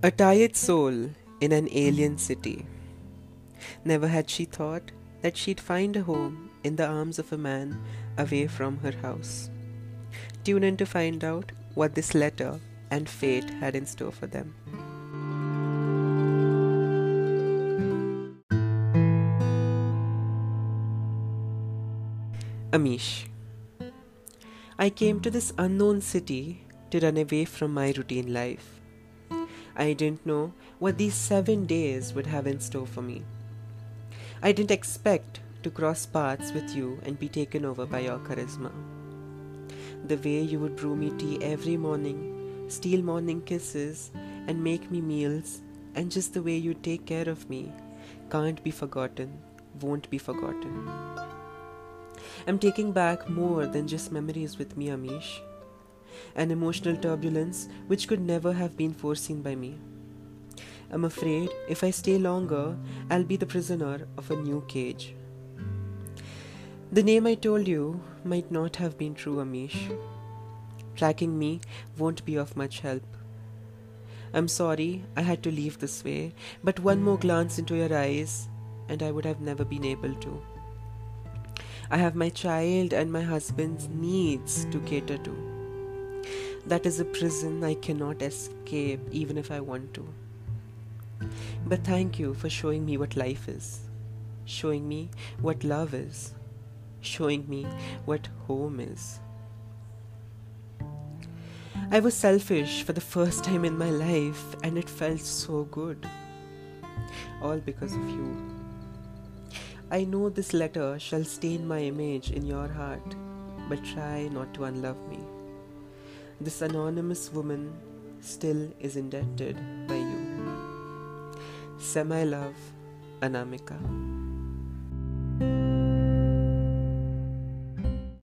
A tired soul in an alien city. Never had she thought that she'd find a home in the arms of a man away from her house. Tune in to find out what this letter and fate had in store for them. Amish. I came to this unknown city to run away from my routine life. I didn't know what these seven days would have in store for me. I didn't expect to cross paths with you and be taken over by your charisma. The way you would brew me tea every morning, steal morning kisses, and make me meals, and just the way you take care of me can't be forgotten, won't be forgotten. I'm taking back more than just memories with me, Amish an emotional turbulence which could never have been foreseen by me. I'm afraid if I stay longer, I'll be the prisoner of a new cage. The name I told you might not have been true, Amish. Tracking me won't be of much help. I'm sorry I had to leave this way, but one more glance into your eyes, and I would have never been able to. I have my child and my husband's needs to cater to. That is a prison I cannot escape even if I want to. But thank you for showing me what life is, showing me what love is, showing me what home is. I was selfish for the first time in my life, and it felt so good. All because of you. I know this letter shall stain my image in your heart, but try not to unlove me. This anonymous woman still is indebted by you. Semi love, Anamika.